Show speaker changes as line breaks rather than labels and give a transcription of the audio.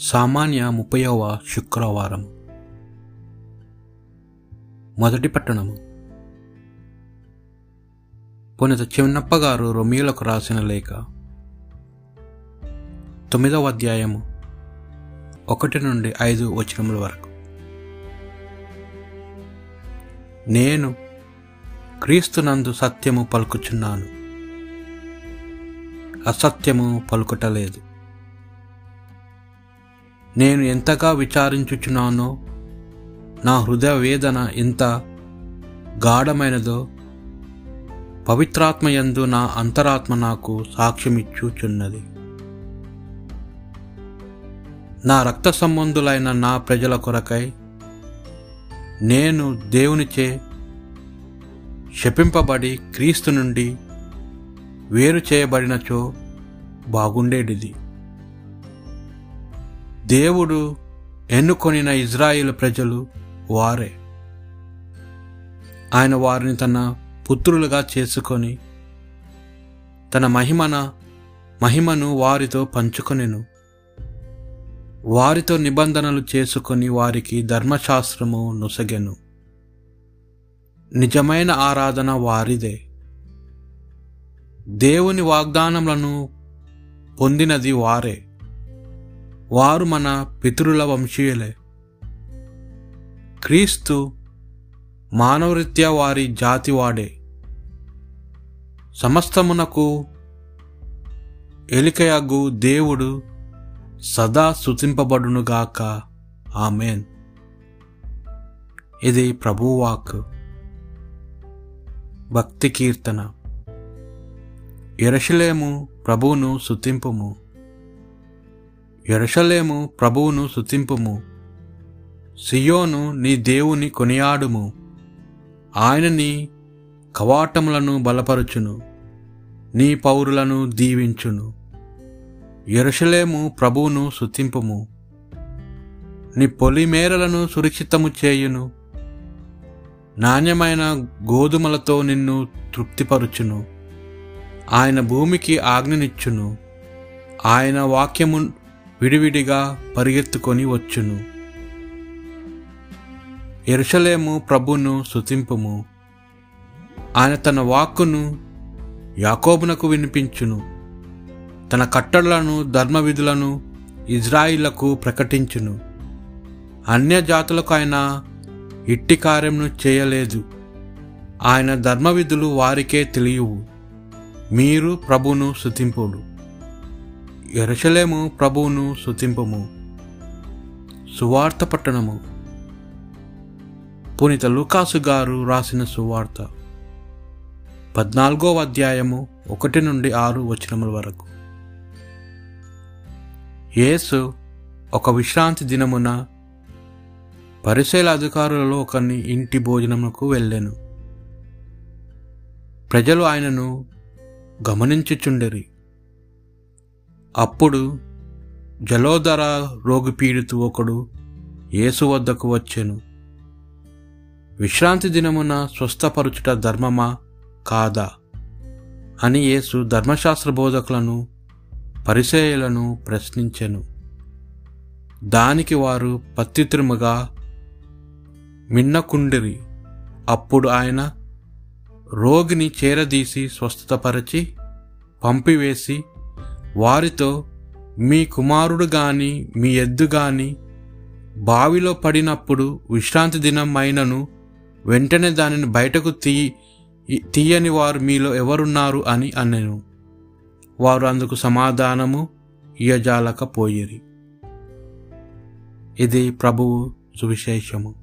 సామాన్య ముప్పైవ శుక్రవారం. మొదటి పట్టణము. పునిత చిన్నప్ప గారు రొమియోలకు రాసిన లేఖ. తొమ్మిదవ అధ్యాయము ఒకటి నుండి ఐదు వచనముల వరకు. నేను క్రీస్తునందు సత్యము పలుకుచున్నాను. అసత్యము పలుకుటలేదు. నేను ఎంతగా విచారించుచున్నానో నా హృదయ వేదన ఎంత గాఢమైనదో పవిత్రాత్మయందు నా అంతరాత్మ నాకు సాక్ష్యమిచ్చుచున్నది. నా రక్త సంబంధులైన నా ప్రజల కొరకై నేను దేవునిచే శపింపబడి క్రీస్తు నుండి వేరు చేయబడినచో బాగుండేటిది దేవుడు ఎన్నుకొనిన ఇజ్రాయిల్ ప్రజలు వారే. ఆయన వారిని తన పుత్రులుగా చేసుకొని తన మహిమన మహిమను వారితో పంచుకొనెను. వారితో నిబంధనలు చేసుకొని వారికి ధర్మశాస్త్రము నొసగెను. నిజమైన ఆరాధన వారిదే. దేవుని వాగ్దానములను పొందినది వారే. వారు మన పితరుల వంశీయులే. క్రీస్తు మానవరీత్యా వారి జాతి వాడే సమస్తమునకు ఎలికయగు దేవుడు సదా స్థుతింపబడునుగాక ఆమెన్. ఇది ప్రభువాక్ భక్తి కీర్తన. ఎరషలేము ప్రభువును సుతింపుము ఎరషలేము ప్రభువును శుతింపుము సియోను నీ దేవుని కొనియాడుము. ఆయన నీ కవాటములను బలపరుచును. నీ పౌరులను దీవించును. ఎరుషలేము ప్రభువును శుతింపుము నీ పొలిమేరలను సురక్షితము చేయును. నాణ్యమైన గోధుమలతో నిన్ను తృప్తిపరుచును. ఆయన భూమికి ఆజ్ఞనిచ్చును. ఆయన వాక్యము విడివిడిగా పరిగెత్తుకొని వచ్చును. ఎరుషలేము ప్రభును శుతింపుము ఆయన తన వాక్కును యాకోబునకు వినిపించును. తన కట్టడలను ధర్మవిధులను ఇజ్రాయిలకు ప్రకటించును. అన్యజాతులకు ఆయన ఇట్టి కార్యమును చేయలేదు. ఆయన ధర్మవిధులు వారికే తెలియవు. మీరు ప్రభును శుతింపుడు ఎరషలేము ప్రభువును శుతింపము సువార్త పట్టణము. పునీత లూకాసు గారు రాసిన సువార్త. పద్నాలుగో అధ్యాయము ఒకటి నుండి ఆరు వచనముల వరకు. యేసు ఒక విశ్రాంతి దినమున పరిశీల అధికారులలో ఒకరిని ఇంటి భోజనముకు వెళ్ళాను. ప్రజలు ఆయనను గమనించుచుండెరి. అప్పుడు జలోదర రోగిపీడితు ఒకడు యేసు వద్దకు వచ్చెను. విశ్రాంతి దినమున స్వస్థపరుచుట ధర్మమా? కాదా? అని యేసు ధర్మశాస్త్ర బోధకులను పరిచయలను ప్రశ్నించెను. దానికి వారు పత్తిత్రముగా మిన్నకుండిరి అప్పుడు ఆయన రోగిని చేరదీసి స్వస్థతపరచి పంపివేసి వారితో మీ కుమారుడు గాని మీ ఎద్దు గాని బావిలో పడినప్పుడు విశ్రాంతి దినం అయినను వెంటనే దానిని బయటకు తీయి తీయని వారు మీలో ఎవరున్నారు అని అనెను. వారు అందుకు సమాధానము ఇయజాలకపోయిరి ఇది ప్రభువు సువిశేషము.